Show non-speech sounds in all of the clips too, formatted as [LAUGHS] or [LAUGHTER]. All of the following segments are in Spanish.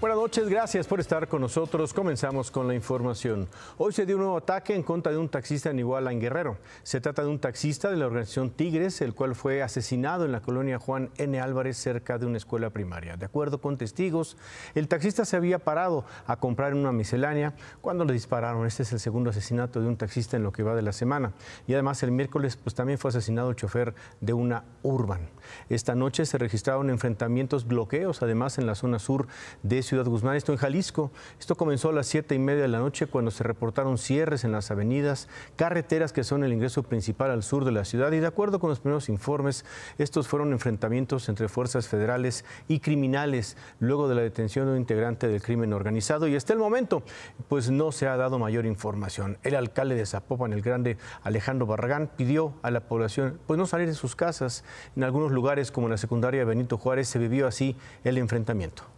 Buenas noches, gracias por estar con nosotros. Comenzamos con la información. Hoy se dio un nuevo ataque en contra de un taxista en Iguala, en Guerrero. Se trata de un taxista de la organización Tigres, el cual fue asesinado en la colonia Juan N. Álvarez, cerca de una escuela primaria. De acuerdo con testigos, el taxista se había parado a comprar en una miscelánea cuando le dispararon. Este es el segundo asesinato de un taxista en lo que va de la semana. Y además el miércoles pues, también fue asesinado el chofer de una urban. Esta noche se registraron enfrentamientos, bloqueos, además en la zona sur de Ciudad Guzmán, esto en Jalisco. Esto comenzó a las siete y media de la noche cuando se reportaron cierres en las avenidas, carreteras que son el ingreso principal al sur de la ciudad y de acuerdo con los primeros informes, estos fueron enfrentamientos entre fuerzas federales y criminales luego de la detención de un integrante del crimen organizado y hasta el momento pues no se ha dado mayor información. El alcalde de Zapopan, el grande Alejandro Barragán, pidió a la población pues no salir de sus casas. En algunos lugares como la secundaria Benito Juárez se vivió así el enfrentamiento.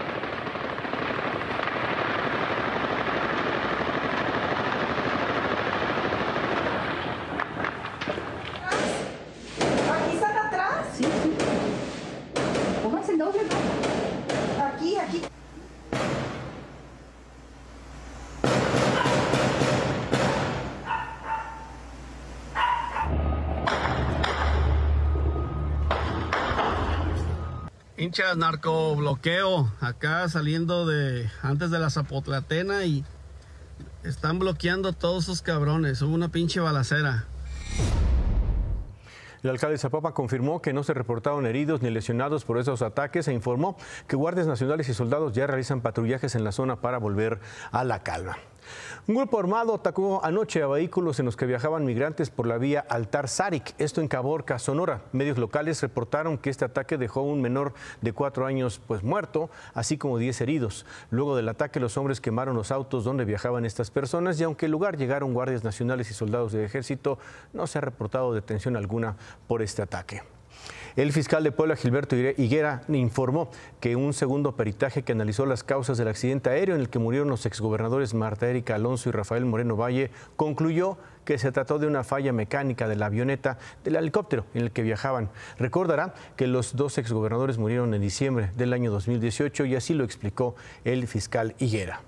Hinchas narco bloqueo acá saliendo de antes de la Zapotlatena y están bloqueando todos esos cabrones. Hubo una pinche balacera. El alcalde de Zapopan confirmó que no se reportaron heridos ni lesionados por esos ataques e informó que guardias nacionales y soldados ya realizan patrullajes en la zona para volver a la calma. Un grupo armado atacó anoche a vehículos en los que viajaban migrantes por la vía Altar Zarik, esto en Caborca, Sonora. Medios locales reportaron que este ataque dejó a un menor de cuatro años pues muerto, así como diez heridos. Luego del ataque los hombres quemaron los autos donde viajaban estas personas y aunque al lugar llegaron guardias nacionales y soldados del ejército, no se ha reportado detención alguna por este ataque. El fiscal de Puebla, Gilberto Higuera, informó que un segundo peritaje que analizó las causas del accidente aéreo en el que murieron los exgobernadores Marta Erika Alonso y Rafael Moreno Valle concluyó que se trató de una falla mecánica de la avioneta del helicóptero en el que viajaban. Recordará que los dos exgobernadores murieron en diciembre del año 2018 y así lo explicó el fiscal Higuera.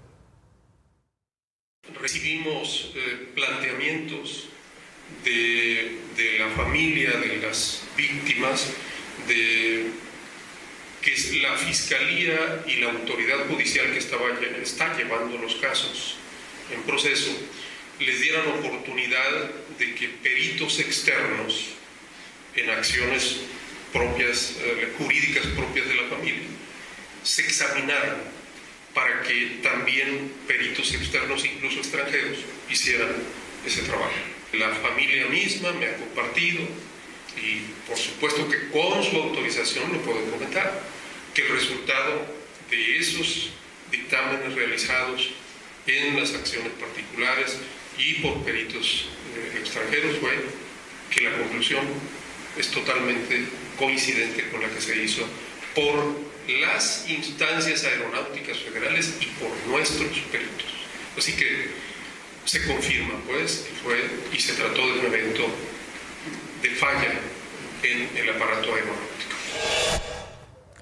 Recibimos eh, planteamientos de, la familia de las víctimas, de que la fiscalía y la autoridad judicial que está llevando los casos en proceso les dieran oportunidad de que peritos externos en acciones propias, eh, jurídicas propias de la familia, se examinaran para que también peritos externos, incluso extranjeros, hicieran ese trabajo. La familia misma me ha compartido y por supuesto que con su autorización lo puedo comentar, que el resultado de esos dictámenes realizados en las acciones particulares y por peritos eh, extranjeros fue que la conclusión es totalmente coincidente con la que se hizo por las instancias aeronáuticas federales y por nuestros peritos. Así que se confirma, pues, que fue y se trató de un evento de falla en el aparato aeronáutico.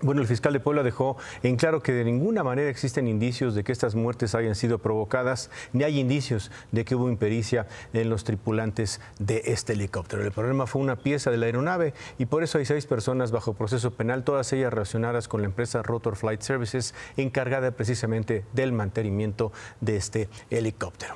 Bueno, el fiscal de Puebla dejó en claro que de ninguna manera existen indicios de que estas muertes hayan sido provocadas, ni hay indicios de que hubo impericia en los tripulantes de este helicóptero. El problema fue una pieza de la aeronave y por eso hay seis personas bajo proceso penal, todas ellas relacionadas con la empresa Rotor Flight Services, encargada precisamente del mantenimiento de este helicóptero.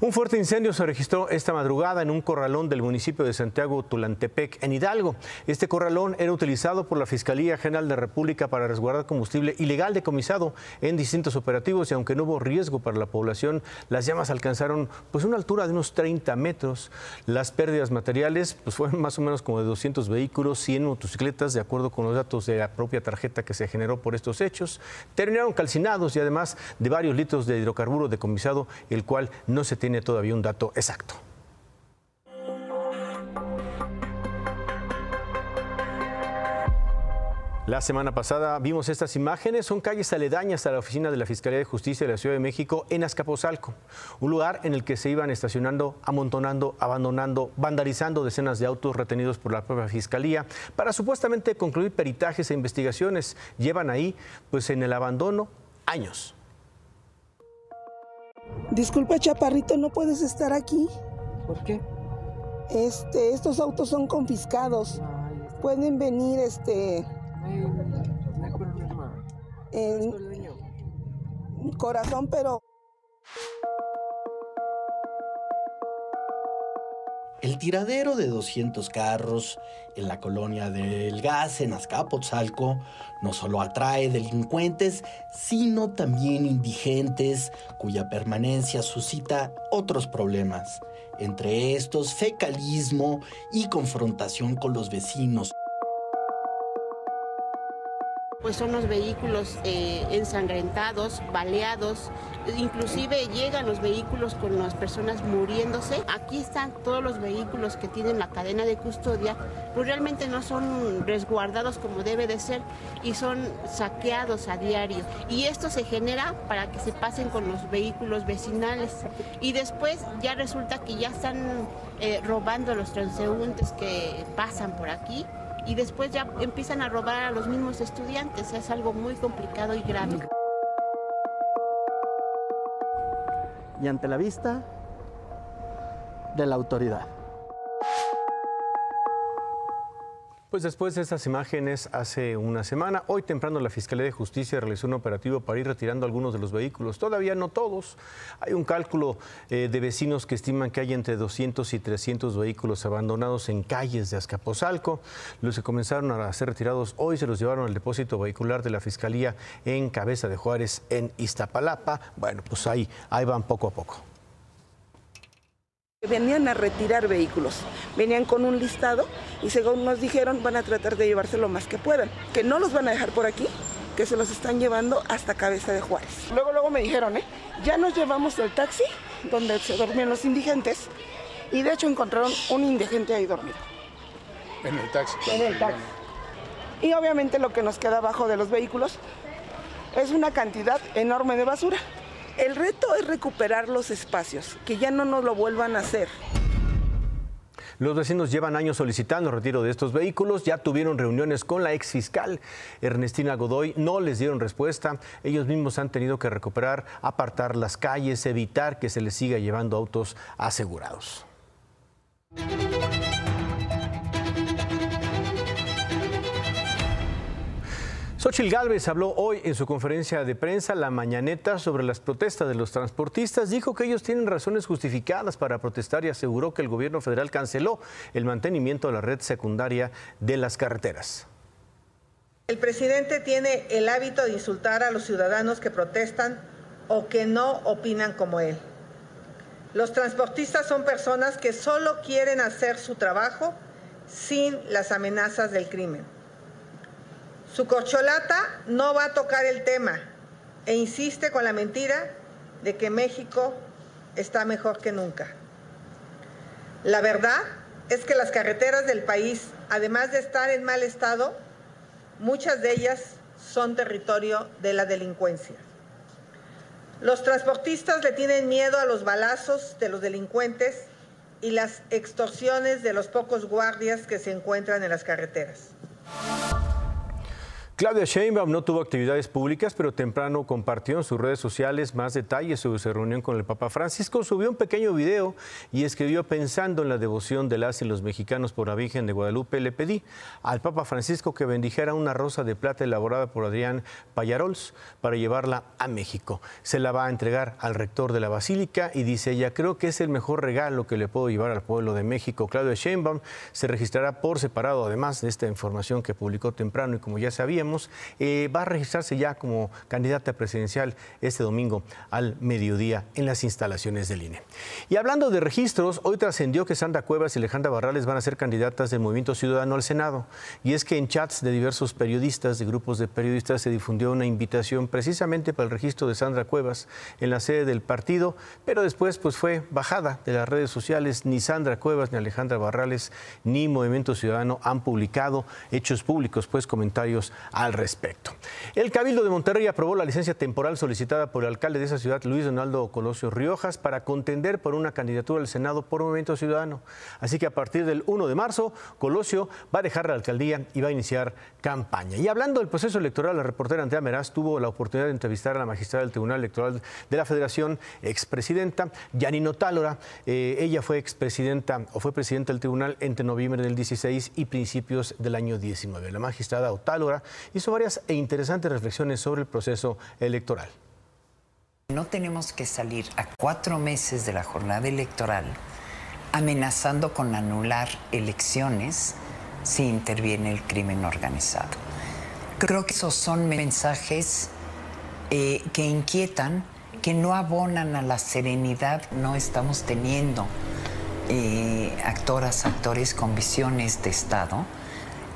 Un fuerte incendio se registró esta madrugada en un corralón del municipio de Santiago Tulantepec, en Hidalgo. Este corralón era utilizado por la Fiscalía General de República Pública para resguardar combustible ilegal decomisado en distintos operativos y aunque no hubo riesgo para la población, las llamas alcanzaron pues una altura de unos 30 metros. Las pérdidas materiales pues fueron más o menos como de 200 vehículos, 100 motocicletas, de acuerdo con los datos de la propia tarjeta que se generó por estos hechos. Terminaron calcinados y además de varios litros de hidrocarburo decomisado, el cual no se tiene todavía un dato exacto. La semana pasada vimos estas imágenes, son calles aledañas a la oficina de la Fiscalía de Justicia de la Ciudad de México en Azcapotzalco, un lugar en el que se iban estacionando, amontonando, abandonando, vandalizando decenas de autos retenidos por la propia Fiscalía para supuestamente concluir peritajes e investigaciones. Llevan ahí, pues en el abandono, años. Disculpa, Chaparrito, no puedes estar aquí. ¿Por qué? Este, estos autos son confiscados. Pueden venir, este, corazón, pero El tiradero de 200 carros en la colonia del Gas en Azcapotzalco no solo atrae delincuentes, sino también indigentes cuya permanencia suscita otros problemas, entre estos fecalismo y confrontación con los vecinos. Pues son los vehículos eh, ensangrentados, baleados, inclusive llegan los vehículos con las personas muriéndose. Aquí están todos los vehículos que tienen la cadena de custodia, pues realmente no son resguardados como debe de ser y son saqueados a diario. Y esto se genera para que se pasen con los vehículos vecinales. Y después ya resulta que ya están eh, robando los transeúntes que pasan por aquí y después ya empiezan a robar a los mismos estudiantes. Es algo muy complicado y grave. Y ante la vista de la autoridad. Pues después de estas imágenes, hace una semana, hoy temprano la Fiscalía de Justicia realizó un operativo para ir retirando algunos de los vehículos. Todavía no todos. Hay un cálculo eh, de vecinos que estiman que hay entre 200 y 300 vehículos abandonados en calles de Azcapotzalco. Los que comenzaron a ser retirados hoy se los llevaron al depósito vehicular de la Fiscalía en Cabeza de Juárez, en Iztapalapa. Bueno, pues ahí, ahí van poco a poco. Venían a retirar vehículos. Venían con un listado y según nos dijeron van a tratar de llevarse lo más que puedan. Que no los van a dejar por aquí, que se los están llevando hasta Cabeza de Juárez. Luego, luego me dijeron, ¿eh? Ya nos llevamos el taxi donde se dormían los indigentes y de hecho encontraron un indigente ahí dormido. En el taxi. en el taxi. Y obviamente lo que nos queda abajo de los vehículos es una cantidad enorme de basura. El reto es recuperar los espacios, que ya no nos lo vuelvan a hacer. Los vecinos llevan años solicitando retiro de estos vehículos, ya tuvieron reuniones con la ex fiscal Ernestina Godoy, no les dieron respuesta, ellos mismos han tenido que recuperar, apartar las calles, evitar que se les siga llevando autos asegurados. Xochil Gálvez habló hoy en su conferencia de prensa La Mañaneta sobre las protestas de los transportistas. Dijo que ellos tienen razones justificadas para protestar y aseguró que el gobierno federal canceló el mantenimiento de la red secundaria de las carreteras. El presidente tiene el hábito de insultar a los ciudadanos que protestan o que no opinan como él. Los transportistas son personas que solo quieren hacer su trabajo sin las amenazas del crimen. Su corcholata no va a tocar el tema e insiste con la mentira de que México está mejor que nunca. La verdad es que las carreteras del país, además de estar en mal estado, muchas de ellas son territorio de la delincuencia. Los transportistas le tienen miedo a los balazos de los delincuentes y las extorsiones de los pocos guardias que se encuentran en las carreteras. Claudia Sheinbaum no tuvo actividades públicas, pero temprano compartió en sus redes sociales más detalles sobre su reunión con el Papa Francisco. Subió un pequeño video y escribió pensando en la devoción de las y los mexicanos por la Virgen de Guadalupe. Le pedí al Papa Francisco que bendijera una rosa de plata elaborada por Adrián Payarols para llevarla a México. Se la va a entregar al rector de la Basílica y dice ella, creo que es el mejor regalo que le puedo llevar al pueblo de México. Claudia Sheinbaum se registrará por separado, además de esta información que publicó temprano y como ya sabíamos, eh, va a registrarse ya como candidata presidencial este domingo al mediodía en las instalaciones del INE. Y hablando de registros, hoy trascendió que Sandra Cuevas y Alejandra Barrales van a ser candidatas del Movimiento Ciudadano al Senado. Y es que en chats de diversos periodistas, de grupos de periodistas, se difundió una invitación precisamente para el registro de Sandra Cuevas en la sede del partido, pero después pues fue bajada de las redes sociales. Ni Sandra Cuevas, ni Alejandra Barrales, ni Movimiento Ciudadano han publicado hechos públicos, pues comentarios al respecto. El Cabildo de Monterrey aprobó la licencia temporal solicitada por el alcalde de esa ciudad, Luis Donaldo Colosio Riojas, para contender por una candidatura al Senado por Movimiento Ciudadano. Así que a partir del 1 de marzo, Colosio va a dejar la alcaldía y va a iniciar campaña. Y hablando del proceso electoral, la reportera Andrea Meraz tuvo la oportunidad de entrevistar a la magistrada del Tribunal Electoral de la Federación, expresidenta Yanino Tálora. Eh, ella fue expresidenta o fue presidenta del tribunal entre noviembre del 16 y principios del año 19. La magistrada Otálora hizo varias e interesantes reflexiones sobre el proceso electoral. No tenemos que salir a cuatro meses de la jornada electoral amenazando con anular elecciones si interviene el crimen organizado. Creo que esos son mensajes eh, que inquietan, que no abonan a la serenidad. No estamos teniendo eh, actoras, actores con visiones de Estado.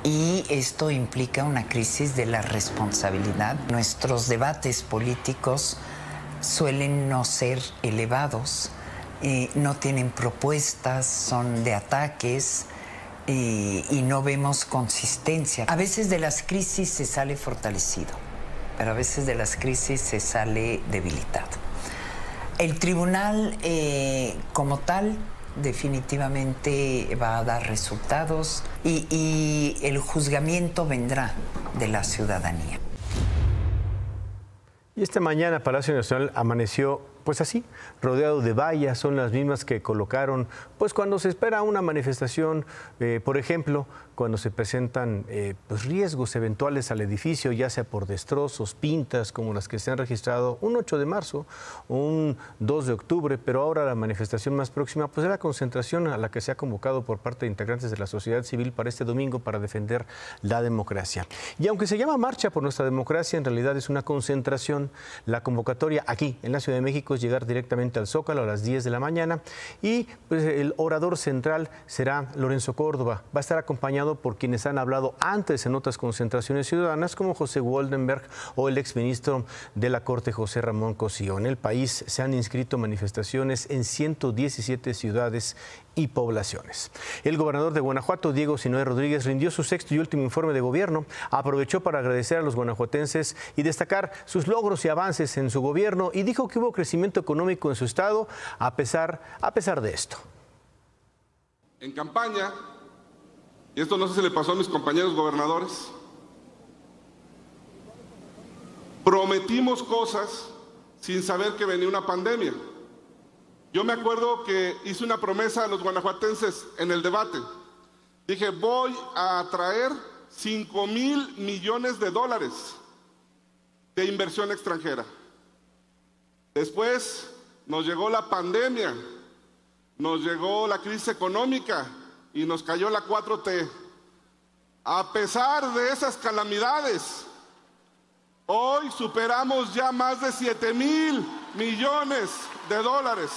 Y esto implica una crisis de la responsabilidad. Nuestros debates políticos suelen no ser elevados, no tienen propuestas, son de ataques y no vemos consistencia. A veces de las crisis se sale fortalecido, pero a veces de las crisis se sale debilitado. El tribunal eh, como tal definitivamente va a dar resultados y, el juzgamiento vendrá de la ciudadanía. Y esta mañana Palacio Nacional amaneció pues así, rodeado de vallas, son las mismas que colocaron, pues cuando se espera una manifestación, eh, por ejemplo, cuando se presentan eh, pues, riesgos eventuales al edificio, ya sea por destrozos, pintas, como las que se han registrado un 8 de marzo, un 2 de octubre, pero ahora la manifestación más próxima, pues es la concentración a la que se ha convocado por parte de integrantes de la sociedad civil para este domingo para defender la democracia. Y aunque se llama Marcha por nuestra democracia, en realidad es una concentración. La convocatoria aquí, en la Ciudad de México, es llegar directamente al Zócalo a las 10 de la mañana y pues, el orador central será Lorenzo Córdoba. Va a estar acompañado por quienes han hablado antes en otras concentraciones ciudadanas, como José Waldenberg o el exministro de la Corte, José Ramón Cosío. En el país se han inscrito manifestaciones en 117 ciudades y poblaciones. El gobernador de Guanajuato, Diego Sinoé Rodríguez, rindió su sexto y último informe de gobierno. Aprovechó para agradecer a los guanajuatenses y destacar sus logros y avances en su gobierno y dijo que hubo crecimiento económico en su estado a pesar, a pesar de esto. En campaña y esto no sé si le pasó a mis compañeros gobernadores, prometimos cosas sin saber que venía una pandemia. Yo me acuerdo que hice una promesa a los guanajuatenses en el debate. Dije, voy a traer 5 mil millones de dólares de inversión extranjera. Después nos llegó la pandemia, nos llegó la crisis económica, y nos cayó la 4T. A pesar de esas calamidades, hoy superamos ya más de 7 mil millones de dólares.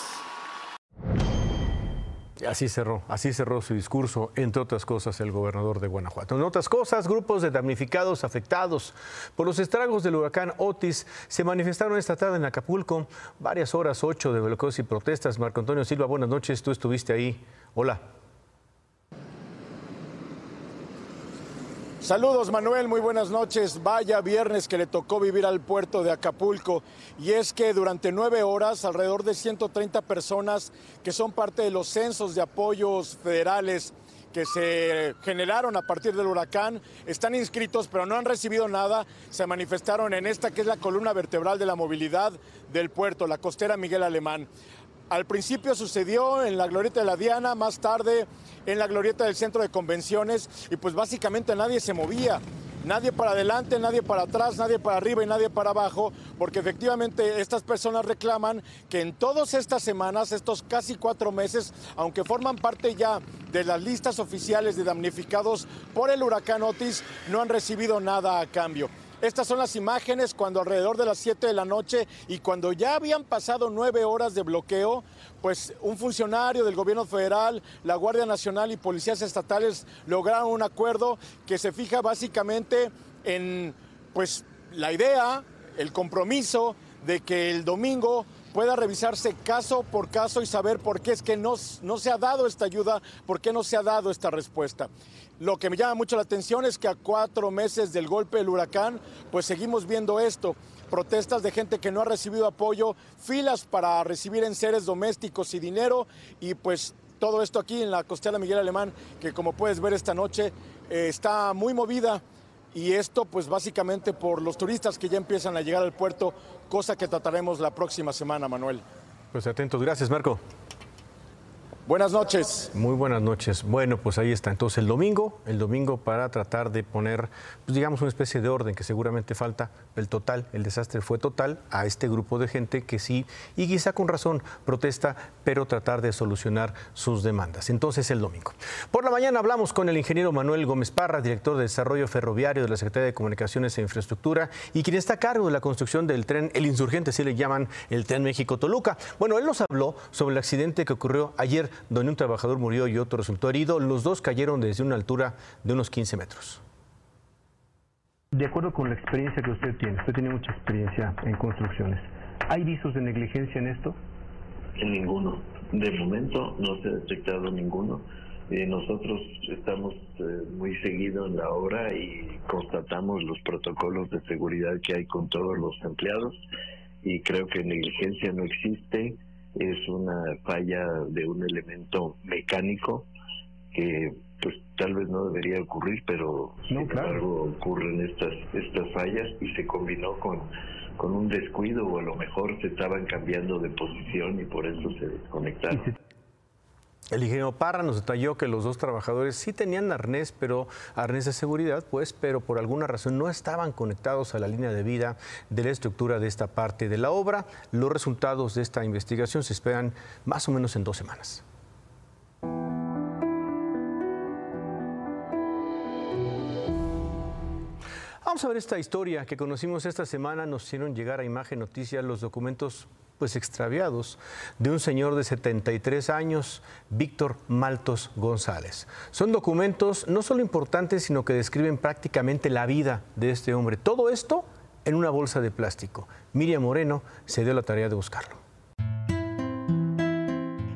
Así cerró, así cerró su discurso, entre otras cosas, el gobernador de Guanajuato. En otras cosas, grupos de damnificados afectados por los estragos del huracán Otis se manifestaron esta tarde en Acapulco. Varias horas, ocho de bloqueos y protestas. Marco Antonio Silva, buenas noches, tú estuviste ahí. Hola. Saludos Manuel, muy buenas noches. Vaya viernes que le tocó vivir al puerto de Acapulco. Y es que durante nueve horas, alrededor de 130 personas que son parte de los censos de apoyos federales que se generaron a partir del huracán, están inscritos pero no han recibido nada, se manifestaron en esta que es la columna vertebral de la movilidad del puerto, la costera Miguel Alemán. Al principio sucedió en la Glorieta de la Diana, más tarde en la Glorieta del Centro de Convenciones y pues básicamente nadie se movía. Nadie para adelante, nadie para atrás, nadie para arriba y nadie para abajo, porque efectivamente estas personas reclaman que en todas estas semanas, estos casi cuatro meses, aunque forman parte ya de las listas oficiales de damnificados por el huracán Otis, no han recibido nada a cambio. Estas son las imágenes cuando alrededor de las 7 de la noche y cuando ya habían pasado nueve horas de bloqueo, pues un funcionario del gobierno federal, la Guardia Nacional y policías estatales lograron un acuerdo que se fija básicamente en pues la idea, el compromiso de que el domingo pueda revisarse caso por caso y saber por qué es que no, no se ha dado esta ayuda, por qué no se ha dado esta respuesta. Lo que me llama mucho la atención es que a cuatro meses del golpe del huracán, pues seguimos viendo esto protestas de gente que no ha recibido apoyo, filas para recibir enseres domésticos y dinero y pues todo esto aquí en la costera Miguel Alemán, que como puedes ver esta noche eh, está muy movida y esto pues básicamente por los turistas que ya empiezan a llegar al puerto, cosa que trataremos la próxima semana, Manuel. Pues atentos, gracias Marco. Buenas noches. Muy buenas noches. Bueno, pues ahí está. Entonces el domingo, el domingo para tratar de poner, pues digamos, una especie de orden que seguramente falta. El total, el desastre fue total a este grupo de gente que sí, y quizá con razón, protesta, pero tratar de solucionar sus demandas. Entonces el domingo. Por la mañana hablamos con el ingeniero Manuel Gómez Parra, director de Desarrollo Ferroviario de la Secretaría de Comunicaciones e Infraestructura, y quien está a cargo de la construcción del tren, el insurgente, así le llaman el tren México-Toluca. Bueno, él nos habló sobre el accidente que ocurrió ayer donde un trabajador murió y otro resultó herido. Los dos cayeron desde una altura de unos 15 metros. De acuerdo con la experiencia que usted tiene, usted tiene mucha experiencia en construcciones, ¿hay visos de negligencia en esto? En ninguno. De momento no se ha detectado ninguno. Eh, nosotros estamos eh, muy seguido en la obra y constatamos los protocolos de seguridad que hay con todos los empleados y creo que negligencia no existe es una falla de un elemento mecánico que pues tal vez no debería ocurrir, pero sin embargo ocurren estas estas fallas y se combinó con con un descuido o a lo mejor se estaban cambiando de posición y por eso se desconectaron. El ingeniero Parra nos detalló que los dos trabajadores sí tenían arnés, pero arnés de seguridad, pues, pero por alguna razón no estaban conectados a la línea de vida de la estructura de esta parte de la obra. Los resultados de esta investigación se esperan más o menos en dos semanas. Vamos a ver esta historia que conocimos esta semana. Nos hicieron llegar a Imagen Noticias los documentos pues extraviados de un señor de 73 años, Víctor Maltos González. Son documentos no solo importantes, sino que describen prácticamente la vida de este hombre. Todo esto en una bolsa de plástico. Miriam Moreno se dio la tarea de buscarlo.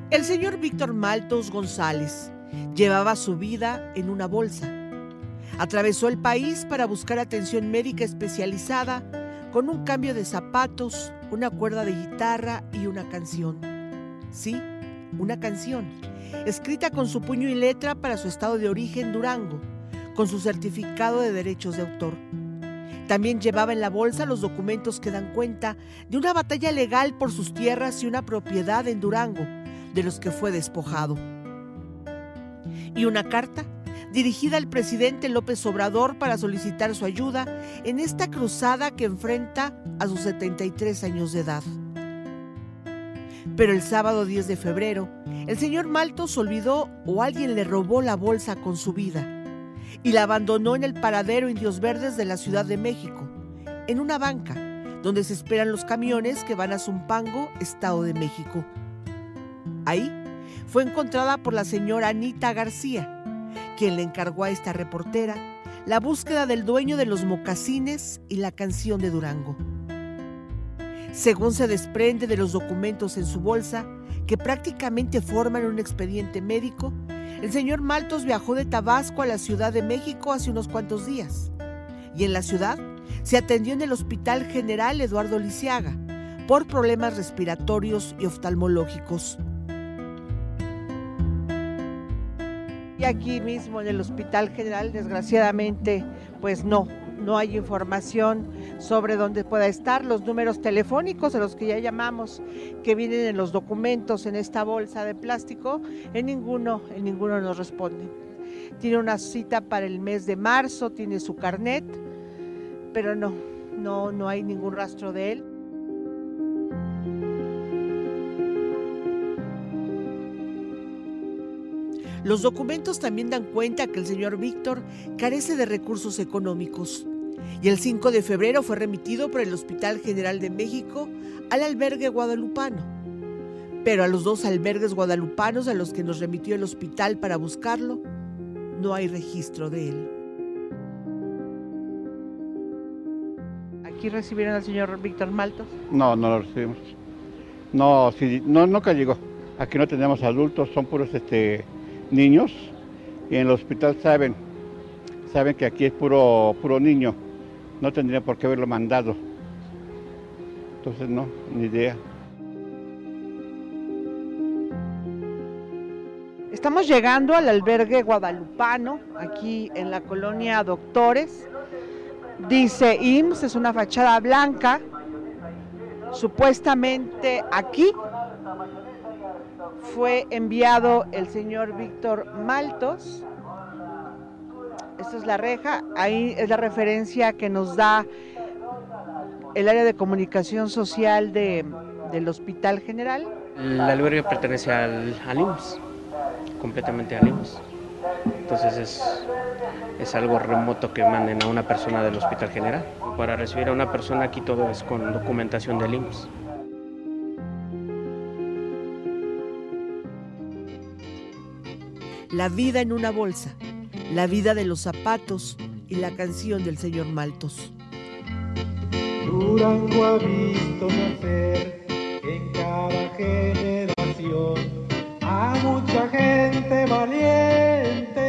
El señor Víctor Maltos González llevaba su vida en una bolsa. Atravesó el país para buscar atención médica especializada con un cambio de zapatos, una cuerda de guitarra y una canción. Sí, una canción, escrita con su puño y letra para su estado de origen Durango, con su certificado de derechos de autor. También llevaba en la bolsa los documentos que dan cuenta de una batalla legal por sus tierras y una propiedad en Durango, de los que fue despojado. Y una carta dirigida al presidente López Obrador para solicitar su ayuda en esta cruzada que enfrenta a sus 73 años de edad. Pero el sábado 10 de febrero, el señor Maltos olvidó o alguien le robó la bolsa con su vida y la abandonó en el paradero Indios Verdes de la Ciudad de México, en una banca donde se esperan los camiones que van a Zumpango, Estado de México. Ahí fue encontrada por la señora Anita García, quien le encargó a esta reportera la búsqueda del dueño de los mocasines y la canción de Durango. Según se desprende de los documentos en su bolsa, que prácticamente forman un expediente médico, el señor Maltos viajó de Tabasco a la Ciudad de México hace unos cuantos días. Y en la ciudad se atendió en el Hospital General Eduardo Lisiaga por problemas respiratorios y oftalmológicos. Y aquí mismo en el Hospital General, desgraciadamente, pues no, no hay información sobre dónde pueda estar. Los números telefónicos a los que ya llamamos, que vienen en los documentos en esta bolsa de plástico, en ninguno, en ninguno nos responden. Tiene una cita para el mes de marzo, tiene su carnet, pero no, no, no hay ningún rastro de él. Los documentos también dan cuenta que el señor Víctor carece de recursos económicos y el 5 de febrero fue remitido por el Hospital General de México al albergue guadalupano. Pero a los dos albergues guadalupanos a los que nos remitió el hospital para buscarlo, no hay registro de él. ¿Aquí recibieron al señor Víctor Maltos? No, no lo recibimos. No, sí, no, nunca llegó. Aquí no tenemos adultos, son puros este, niños. Y en el hospital saben, saben que aquí es puro, puro niño. No tendría por qué haberlo mandado. Entonces no, ni idea. Estamos llegando al albergue guadalupano, aquí en la colonia Doctores. Dice IMSS, es una fachada blanca. Supuestamente aquí fue enviado el señor Víctor Maltos. Esta es la reja, ahí es la referencia que nos da el área de comunicación social de, del Hospital General. El albergue pertenece al, al completamente al IMSS. Entonces es, es algo remoto que manden a una persona del Hospital General. Para recibir a una persona aquí todo es con documentación del IMSS. La vida en una bolsa, la vida de los zapatos y la canción del señor Maltos. Durango ha visto nacer en cada generación a mucha gente valiente,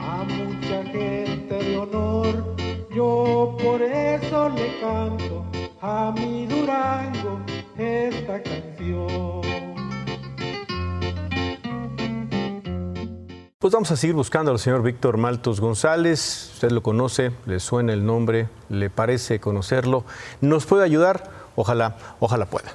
a mucha gente de honor. Yo por eso le canto a mi Durango esta canción. Pues vamos a seguir buscando al señor Víctor Maltos González. Usted lo conoce, le suena el nombre, le parece conocerlo. ¿Nos puede ayudar? Ojalá, ojalá pueda.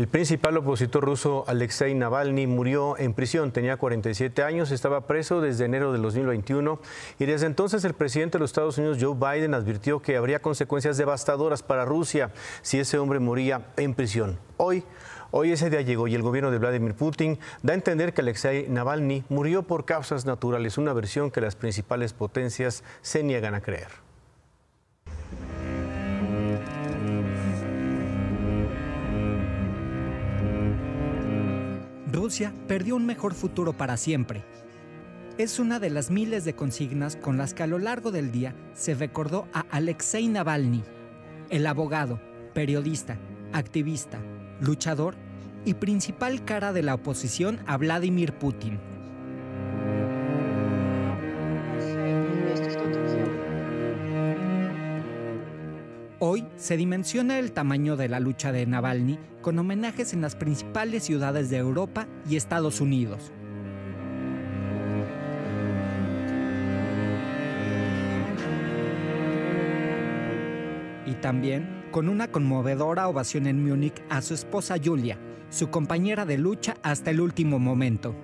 El principal opositor ruso Alexei Navalny murió en prisión, tenía 47 años, estaba preso desde enero del 2021 y desde entonces el presidente de los Estados Unidos Joe Biden advirtió que habría consecuencias devastadoras para Rusia si ese hombre moría en prisión. Hoy Hoy ese día llegó y el gobierno de Vladimir Putin da a entender que Alexei Navalny murió por causas naturales, una versión que las principales potencias se niegan a creer. Rusia perdió un mejor futuro para siempre. Es una de las miles de consignas con las que a lo largo del día se recordó a Alexei Navalny, el abogado, periodista, activista, luchador y principal cara de la oposición a Vladimir Putin. Hoy se dimensiona el tamaño de la lucha de Navalny con homenajes en las principales ciudades de Europa y Estados Unidos. Y también con una conmovedora ovación en Múnich a su esposa Julia, su compañera de lucha hasta el último momento.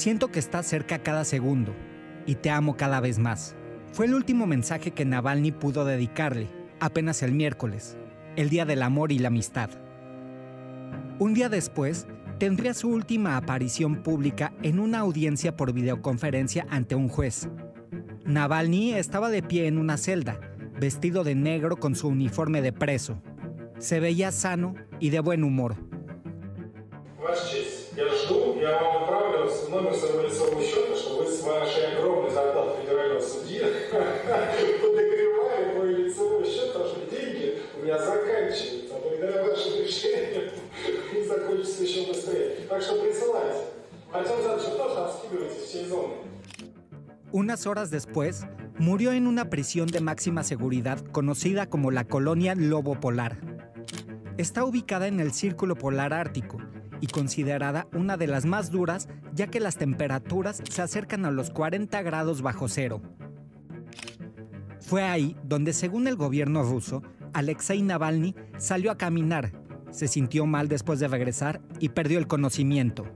Siento que estás cerca cada segundo y te amo cada vez más. Fue el último mensaje que Navalny pudo dedicarle, apenas el miércoles, el Día del Amor y la Amistad. Un día después, tendría su última aparición pública en una audiencia por videoconferencia ante un juez. Navalny estaba de pie en una celda, vestido de negro con su uniforme de preso. Se veía sano y de buen humor. я жду, я вам отправлю номер своего лицевого счета, что вы с вашей огромной зарплаты федерального судьи [LAUGHS] [LAUGHS] подогревали мой лицевой счет, потому что деньги у меня заканчиваются. А благодаря вашим решениям они закончатся еще быстрее. Так что присылайте. Артем Задович, тоже отскидывайте всей зоны. Unas horas después, murió en una prisión de máxima seguridad conocida como la colonia Lobo Polar. Está ubicada en el Círculo Polar Ártico y considerada una de las más duras ya que las temperaturas se acercan a los 40 grados bajo cero. Fue ahí donde, según el gobierno ruso, Alexei Navalny salió a caminar, se sintió mal después de regresar y perdió el conocimiento.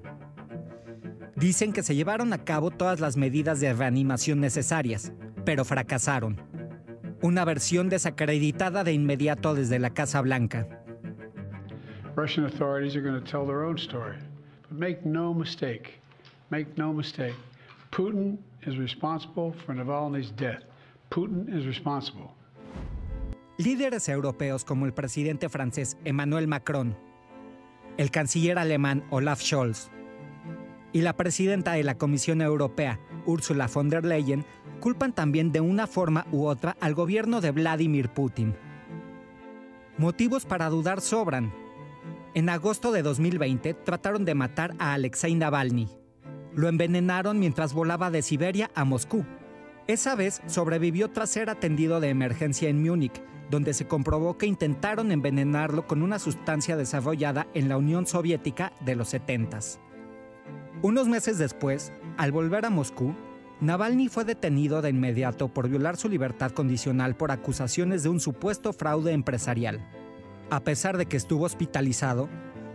Dicen que se llevaron a cabo todas las medidas de reanimación necesarias, pero fracasaron. Una versión desacreditada de inmediato desde la Casa Blanca. Russian authorities are going to tell their own story. But make no mistake, make no mistake, Putin is responsible for Navalny's death. Putin is responsible. líderes europeos como el presidente francés Emmanuel Macron, el canciller alemán Olaf Scholz y la presidenta de la Comisión Europea, Ursula von der Leyen, culpan también de una forma u otra al gobierno de Vladimir Putin. Motivos para dudar sobran. En agosto de 2020 trataron de matar a Alexei Navalny. Lo envenenaron mientras volaba de Siberia a Moscú. Esa vez sobrevivió tras ser atendido de emergencia en Múnich, donde se comprobó que intentaron envenenarlo con una sustancia desarrollada en la Unión Soviética de los 70s. Unos meses después, al volver a Moscú, Navalny fue detenido de inmediato por violar su libertad condicional por acusaciones de un supuesto fraude empresarial. A pesar de que estuvo hospitalizado,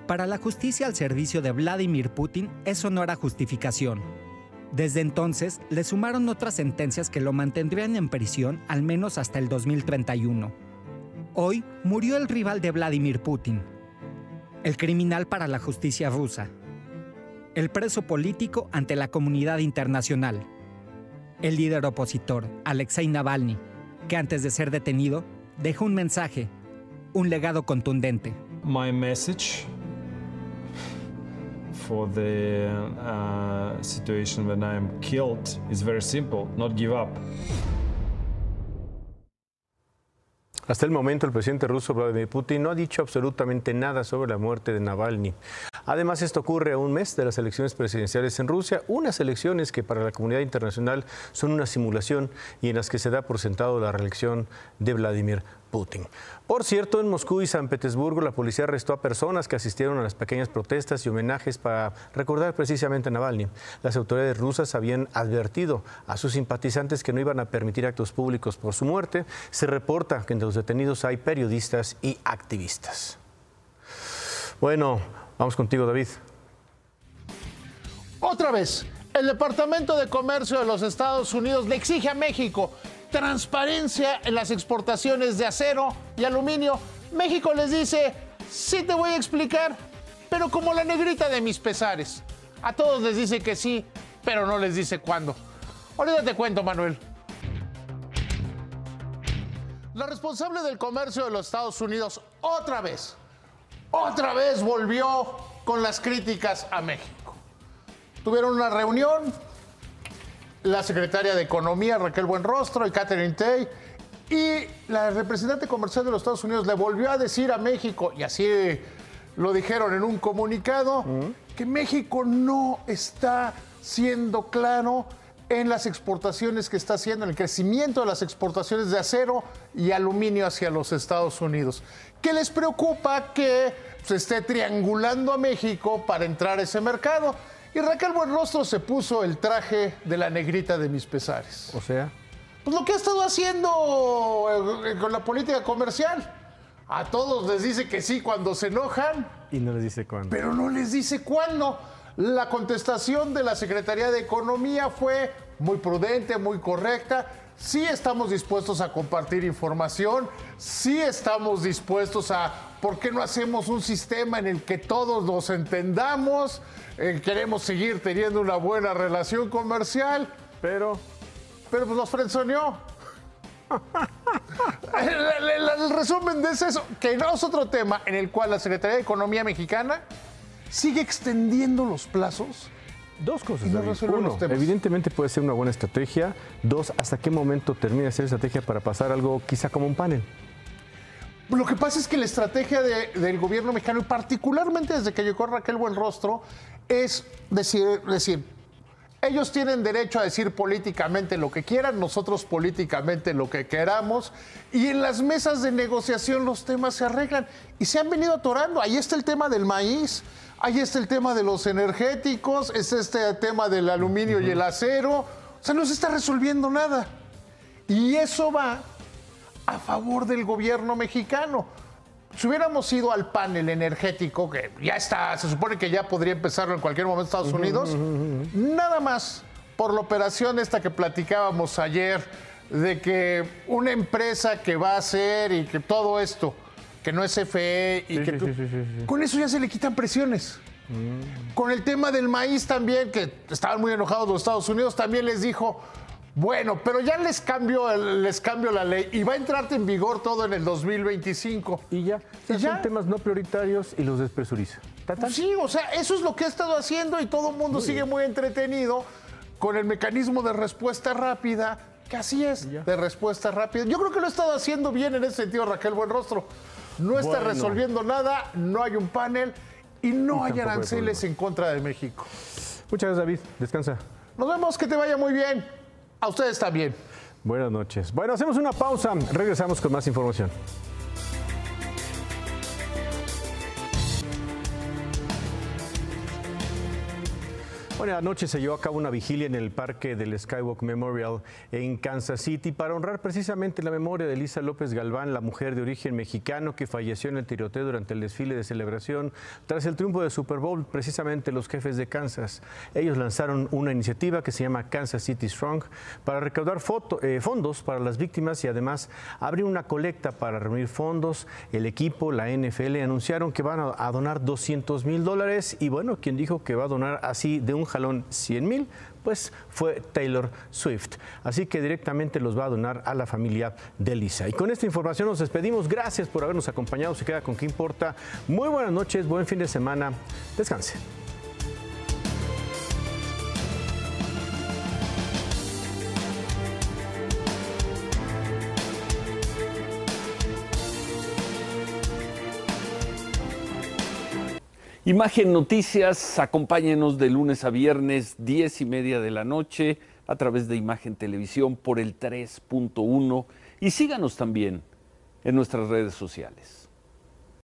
para la justicia al servicio de Vladimir Putin eso no era justificación. Desde entonces le sumaron otras sentencias que lo mantendrían en prisión al menos hasta el 2031. Hoy murió el rival de Vladimir Putin, el criminal para la justicia rusa, el preso político ante la comunidad internacional, el líder opositor, Alexei Navalny, que antes de ser detenido dejó un mensaje, un legado contundente. My message for the uh, situation when I'm killed is very simple not give up. Hasta el momento, el presidente ruso Vladimir Putin no ha dicho absolutamente nada sobre la muerte de Navalny. Además, esto ocurre a un mes de las elecciones presidenciales en Rusia, unas elecciones que para la comunidad internacional son una simulación y en las que se da por sentado la reelección de Vladimir Putin. Por cierto, en Moscú y San Petersburgo la policía arrestó a personas que asistieron a las pequeñas protestas y homenajes para recordar precisamente a Navalny. Las autoridades rusas habían advertido a sus simpatizantes que no iban a permitir actos públicos por su muerte. Se reporta que entre los detenidos hay periodistas y activistas. Bueno, vamos contigo, David. Otra vez, el Departamento de Comercio de los Estados Unidos le exige a México transparencia en las exportaciones de acero y aluminio. México les dice, sí te voy a explicar, pero como la negrita de mis pesares. A todos les dice que sí, pero no les dice cuándo. Ahorita te cuento, Manuel. La responsable del comercio de los Estados Unidos otra vez, otra vez volvió con las críticas a México. Tuvieron una reunión, la secretaria de Economía, Raquel Buenrostro, y Catherine Tay, y la representante comercial de los Estados Unidos le volvió a decir a México, y así lo dijeron en un comunicado, que México no está siendo claro en las exportaciones que está haciendo, en el crecimiento de las exportaciones de acero y aluminio hacia los Estados Unidos. Que les preocupa que se esté triangulando a México para entrar a ese mercado. Y Raquel Buenrostro se puso el traje de la negrita de mis pesares. O sea. Pues lo que ha estado haciendo eh, con la política comercial. A todos les dice que sí cuando se enojan. Y no les dice cuándo. Pero no les dice cuándo. La contestación de la Secretaría de Economía fue muy prudente, muy correcta. Sí estamos dispuestos a compartir información, sí estamos dispuestos a, ¿por qué no hacemos un sistema en el que todos nos entendamos? Eh, queremos seguir teniendo una buena relación comercial. Pero, pero pues los frenzoneó. [LAUGHS] el, el- el resumen de eso es que no es otro tema en el cual la Secretaría de Economía mexicana sigue extendiendo los plazos. Dos cosas. No Uno, evidentemente puede ser una buena estrategia. Dos, ¿hasta qué momento termina de ser estrategia para pasar algo quizá como un panel? Lo que pasa es que la estrategia de- del gobierno mexicano, y particularmente desde que llegó Raquel Buenrostro, es decir, decir, ellos tienen derecho a decir políticamente lo que quieran, nosotros políticamente lo que queramos, y en las mesas de negociación los temas se arreglan y se han venido atorando. Ahí está el tema del maíz, ahí está el tema de los energéticos, es este tema del aluminio y el acero, o sea, no se está resolviendo nada. Y eso va a favor del gobierno mexicano. Si hubiéramos ido al panel energético, que ya está, se supone que ya podría empezarlo en cualquier momento Estados Unidos, nada más por la operación esta que platicábamos ayer, de que una empresa que va a hacer y que todo esto, que no es FE y que tú- con eso ya se le quitan presiones. Con el tema del maíz también, que estaban muy enojados los Estados Unidos, también les dijo, Bueno, pero ya les cambio, les cambio la ley y va a entrar en vigor todo en el 2025. Y ya, ¿Y ya? son temas no prioritarios y los despresuriza. Pues sí, o sea, eso es lo que he estado haciendo y todo el mundo sigue muy entretenido con el mecanismo de respuesta rápida, que así es, de respuesta rápida. Yo creo que lo he estado haciendo bien en ese sentido, Raquel Buenrostro. No está resolviendo nada, no hay un panel y no Y hay aranceles en contra de México. Muchas gracias, David. Descansa. Nos vemos, que te vaya muy bien. A ustedes también. Buenas noches. Bueno, hacemos una pausa. Regresamos con más información. Bueno, anoche se llevó a cabo una vigilia en el parque del Skywalk Memorial en Kansas City para honrar precisamente la memoria de Elisa López Galván, la mujer de origen mexicano que falleció en el tiroteo durante el desfile de celebración tras el triunfo de Super Bowl, precisamente los jefes de Kansas. Ellos lanzaron una iniciativa que se llama Kansas City Strong para recaudar eh, fondos para las víctimas y además abrir una colecta para reunir fondos. El equipo, la NFL, anunciaron que van a, a donar 200 mil dólares y bueno, quien dijo que va a donar así de un jalón 100 mil, pues fue Taylor Swift. Así que directamente los va a donar a la familia de Lisa. Y con esta información nos despedimos. Gracias por habernos acompañado. Se queda con qué importa. Muy buenas noches, buen fin de semana. Descanse. Imagen Noticias, acompáñenos de lunes a viernes, 10 y media de la noche, a través de Imagen Televisión por el 3.1 y síganos también en nuestras redes sociales.